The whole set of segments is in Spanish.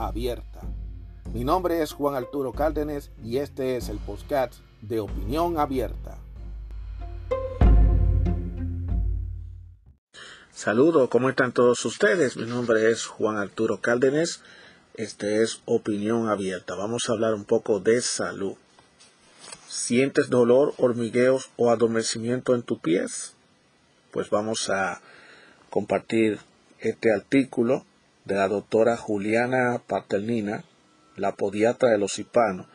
abierta. Mi nombre es Juan Arturo Cárdenas y este es el podcast de Opinión Abierta. Saludos, ¿cómo están todos ustedes? Mi nombre es Juan Arturo Cárdenas. Este es Opinión Abierta. Vamos a hablar un poco de salud. ¿Sientes dolor, hormigueos o adormecimiento en tus pies? Pues vamos a compartir este artículo de la doctora Juliana Paternina, la podiatra de los hispanos.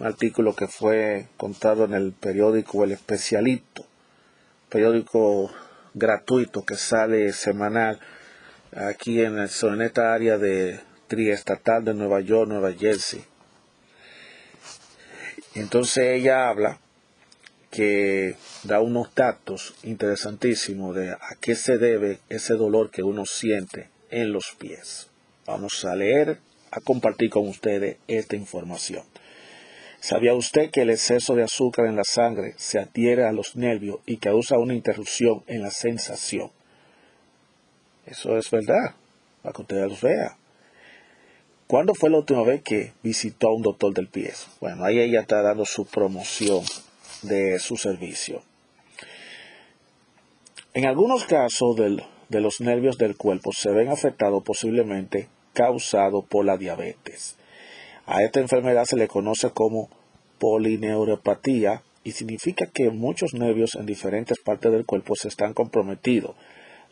Un artículo que fue contado en el periódico El Especialito, periódico gratuito que sale semanal aquí en, en esta área de triestatal de Nueva York, Nueva Jersey. Entonces ella habla que da unos datos interesantísimos de a qué se debe ese dolor que uno siente en los pies. Vamos a leer, a compartir con ustedes esta información. ¿Sabía usted que el exceso de azúcar en la sangre se adhiere a los nervios y causa una interrupción en la sensación? Eso es verdad, para que usted los vea. ¿Cuándo fue la última vez que visitó a un doctor del pie? Bueno, ahí ella está dando su promoción de su servicio. En algunos casos de los nervios del cuerpo se ven afectados posiblemente causado por la diabetes. A esta enfermedad se le conoce como polineuropatía y significa que muchos nervios en diferentes partes del cuerpo se están comprometidos.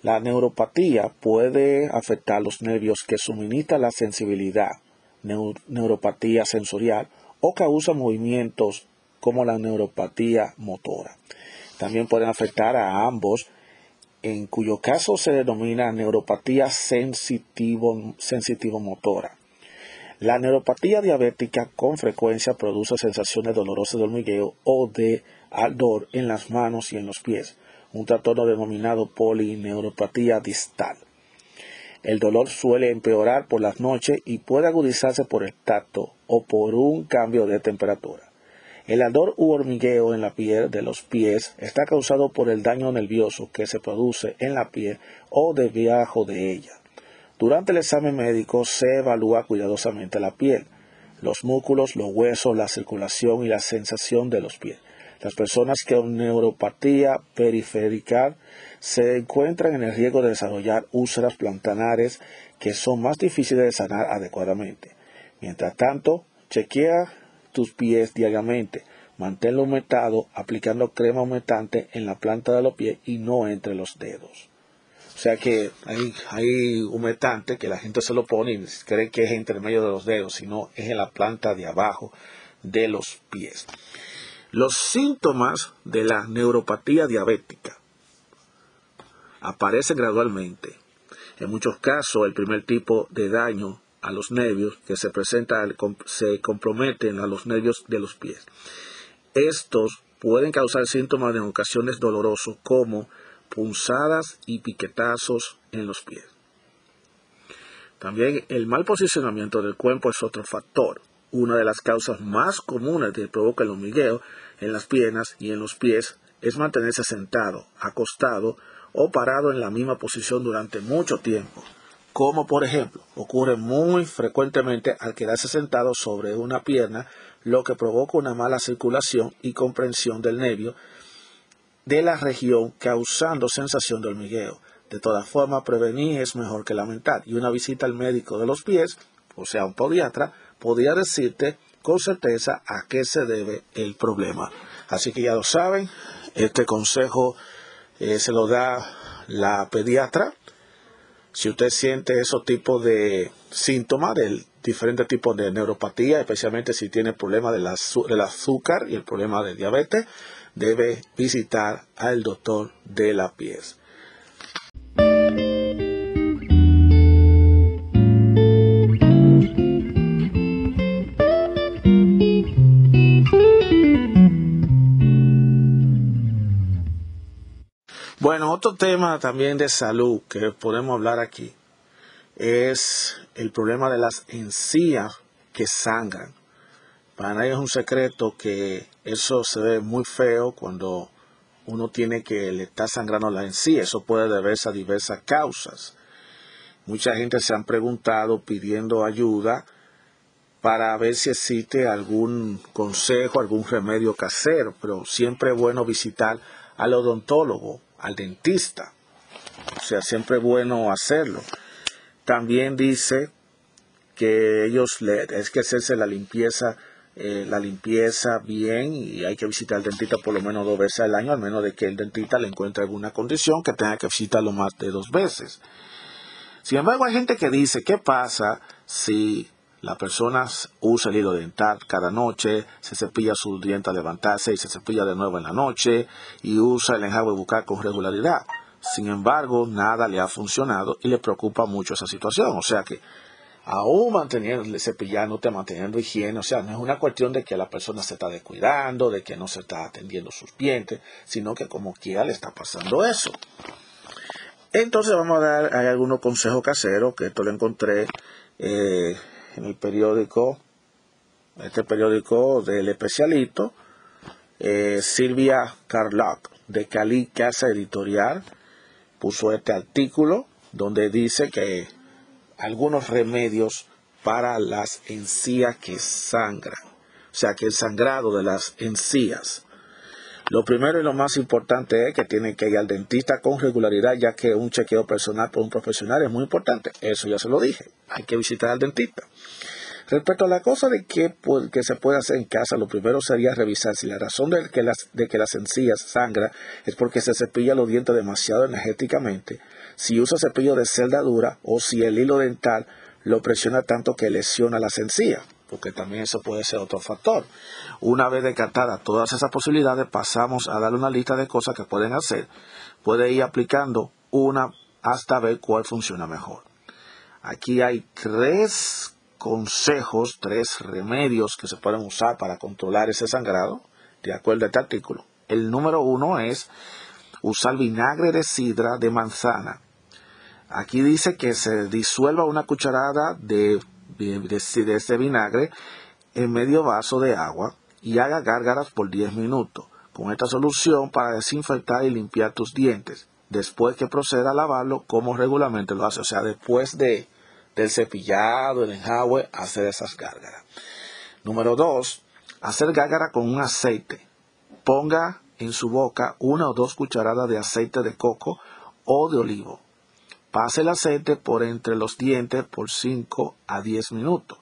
La neuropatía puede afectar los nervios que suministran la sensibilidad, neuropatía sensorial o causa movimientos como la neuropatía motora. También pueden afectar a ambos, en cuyo caso se denomina neuropatía sensitivo, sensitivo motora. La neuropatía diabética con frecuencia produce sensaciones dolorosas de hormigueo o de ardor en las manos y en los pies, un trastorno denominado polineuropatía distal. El dolor suele empeorar por las noches y puede agudizarse por el tacto o por un cambio de temperatura. El ardor u hormigueo en la piel de los pies está causado por el daño nervioso que se produce en la piel o debajo de ella. Durante el examen médico se evalúa cuidadosamente la piel, los músculos, los huesos, la circulación y la sensación de los pies. Las personas con neuropatía periférica se encuentran en el riesgo de desarrollar úlceras plantanares que son más difíciles de sanar adecuadamente. Mientras tanto, chequea tus pies diariamente. Manténlo humectado aplicando crema humectante en la planta de los pies y no entre los dedos. O sea que hay, hay humectante que la gente se lo pone y cree que es entre medio de los dedos, sino es en la planta de abajo de los pies. Los síntomas de la neuropatía diabética aparecen gradualmente. En muchos casos, el primer tipo de daño a los nervios que se presenta se comprometen a los nervios de los pies. Estos pueden causar síntomas de ocasiones dolorosos como punzadas y piquetazos en los pies. También el mal posicionamiento del cuerpo es otro factor. Una de las causas más comunes que provoca el hormigueo en las piernas y en los pies es mantenerse sentado, acostado o parado en la misma posición durante mucho tiempo, como por ejemplo ocurre muy frecuentemente al quedarse sentado sobre una pierna, lo que provoca una mala circulación y comprensión del nervio de la región causando sensación de hormigueo. De todas formas, prevenir es mejor que lamentar y una visita al médico de los pies, o sea, un podiatra, podría decirte con certeza a qué se debe el problema. Así que ya lo saben, este consejo eh, se lo da la pediatra. Si usted siente esos tipos de síntomas del diferentes tipos de neuropatía, especialmente si tiene problemas del azúcar y el problema de diabetes, debe visitar al doctor de la pies. Bueno, otro tema también de salud que podemos hablar aquí es el problema de las encías que sangran. Para nadie es un secreto que eso se ve muy feo cuando uno tiene que le está sangrando la encía. Eso puede deberse a diversas causas. Mucha gente se han preguntado pidiendo ayuda para ver si existe algún consejo, algún remedio casero, pero siempre es bueno visitar al odontólogo, al dentista. O sea, siempre es bueno hacerlo. También dice que ellos le, es que hacerse la limpieza, eh, la limpieza bien y hay que visitar al dentista por lo menos dos veces al año, al menos de que el dentista le encuentre alguna condición que tenga que visitarlo más de dos veces. Sin embargo, hay gente que dice, ¿qué pasa si la persona usa el hilo dental cada noche, se cepilla sus dientes al levantarse y se cepilla de nuevo en la noche y usa el enjuague bucal con regularidad. Sin embargo, nada le ha funcionado y le preocupa mucho esa situación. O sea que aún manteniendo, cepillándote, manteniendo higiene, o sea, no es una cuestión de que la persona se está descuidando, de que no se está atendiendo sus dientes, sino que como quiera le está pasando eso. Entonces vamos a dar algunos consejos caseros, que esto lo encontré eh, en el periódico, este periódico del especialito, eh, Silvia Carlock, de Cali Casa Editorial, puso este artículo donde dice que algunos remedios para las encías que sangran, o sea que el sangrado de las encías. Lo primero y lo más importante es que tiene que ir al dentista con regularidad, ya que un chequeo personal por un profesional es muy importante. Eso ya se lo dije. Hay que visitar al dentista. Respecto a la cosa de que, que se puede hacer en casa, lo primero sería revisar si la razón de que, las, de que las encías sangra es porque se cepilla los dientes demasiado energéticamente, si usa cepillo de celda dura o si el hilo dental lo presiona tanto que lesiona las encías porque también eso puede ser otro factor. Una vez descartadas todas esas posibilidades, pasamos a darle una lista de cosas que pueden hacer. Puede ir aplicando una hasta ver cuál funciona mejor. Aquí hay tres consejos, tres remedios que se pueden usar para controlar ese sangrado, de acuerdo a este artículo. El número uno es usar vinagre de sidra de manzana. Aquí dice que se disuelva una cucharada de de, ese vinagre en medio vaso de agua y haga gárgaras por 10 minutos con esta solución para desinfectar y limpiar tus dientes. Después que proceda a lavarlo como regularmente lo hace, o sea, después de, del cepillado, el enjagüe, hacer esas gárgaras. Número 2. Hacer gárgara con un aceite. Ponga en su boca una o dos cucharadas de aceite de coco o de olivo. Pase el aceite por entre los dientes por 5 a 10 minutos.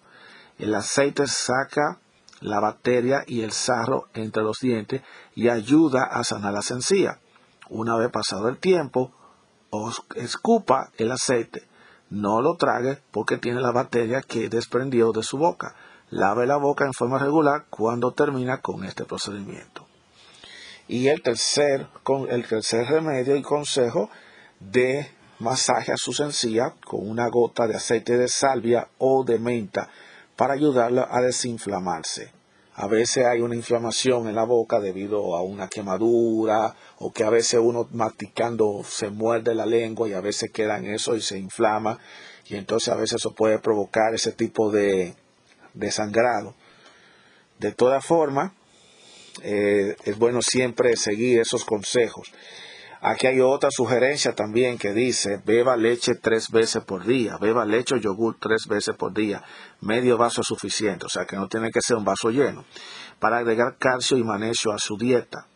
El aceite saca la bacteria y el sarro entre los dientes y ayuda a sanar la encías. Una vez pasado el tiempo, escupa el aceite. No lo trague porque tiene la bacteria que desprendió de su boca. Lave la boca en forma regular cuando termina con este procedimiento. Y el tercer, el tercer remedio y consejo de masaje a su encías con una gota de aceite de salvia o de menta para ayudarla a desinflamarse. A veces hay una inflamación en la boca debido a una quemadura o que a veces uno masticando se muerde la lengua y a veces queda en eso y se inflama y entonces a veces eso puede provocar ese tipo de, de sangrado. De todas formas, eh, es bueno siempre seguir esos consejos. Aquí hay otra sugerencia también que dice, beba leche tres veces por día, beba leche o yogur tres veces por día, medio vaso es suficiente, o sea que no tiene que ser un vaso lleno, para agregar calcio y magnesio a su dieta.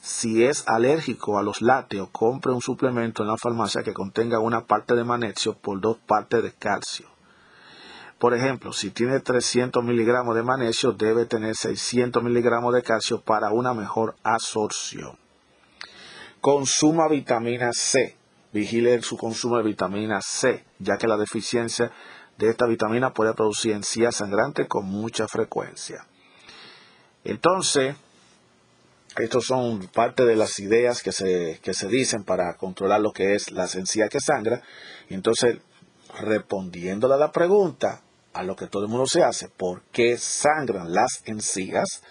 Si es alérgico a los lácteos, compre un suplemento en la farmacia que contenga una parte de magnesio por dos partes de calcio. Por ejemplo, si tiene 300 miligramos de magnesio, debe tener 600 miligramos de calcio para una mejor absorción. Consuma vitamina C. Vigile su consumo de vitamina C, ya que la deficiencia de esta vitamina puede producir encías sangrantes con mucha frecuencia. Entonces, estas son parte de las ideas que se, que se dicen para controlar lo que es la encías que sangra. entonces, respondiéndole a la pregunta, a lo que todo el mundo se hace, ¿por qué sangran las encías?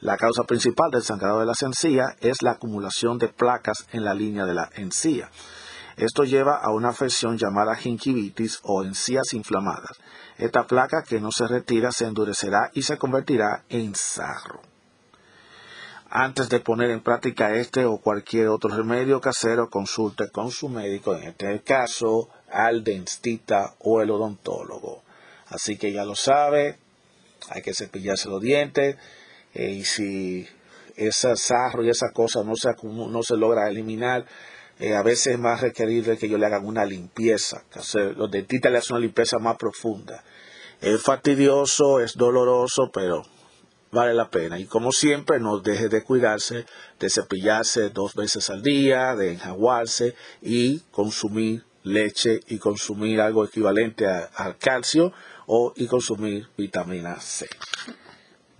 La causa principal del sangrado de las encías es la acumulación de placas en la línea de la encía. Esto lleva a una afección llamada gingivitis o encías inflamadas. Esta placa que no se retira se endurecerá y se convertirá en sarro. Antes de poner en práctica este o cualquier otro remedio casero, consulte con su médico, en este caso al dentista o el odontólogo. Así que ya lo sabe, hay que cepillarse los dientes eh, y si ese sarro y esa cosa no se, no se logra eliminar, eh, a veces es más requerible que yo le hagan una limpieza. los dentistas le hacen una limpieza más profunda. Es fastidioso, es doloroso, pero vale la pena. Y como siempre, no deje de cuidarse, de cepillarse dos veces al día, de enjaguarse y consumir leche y consumir algo equivalente al calcio o y consumir vitamina C.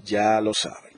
Ya lo saben.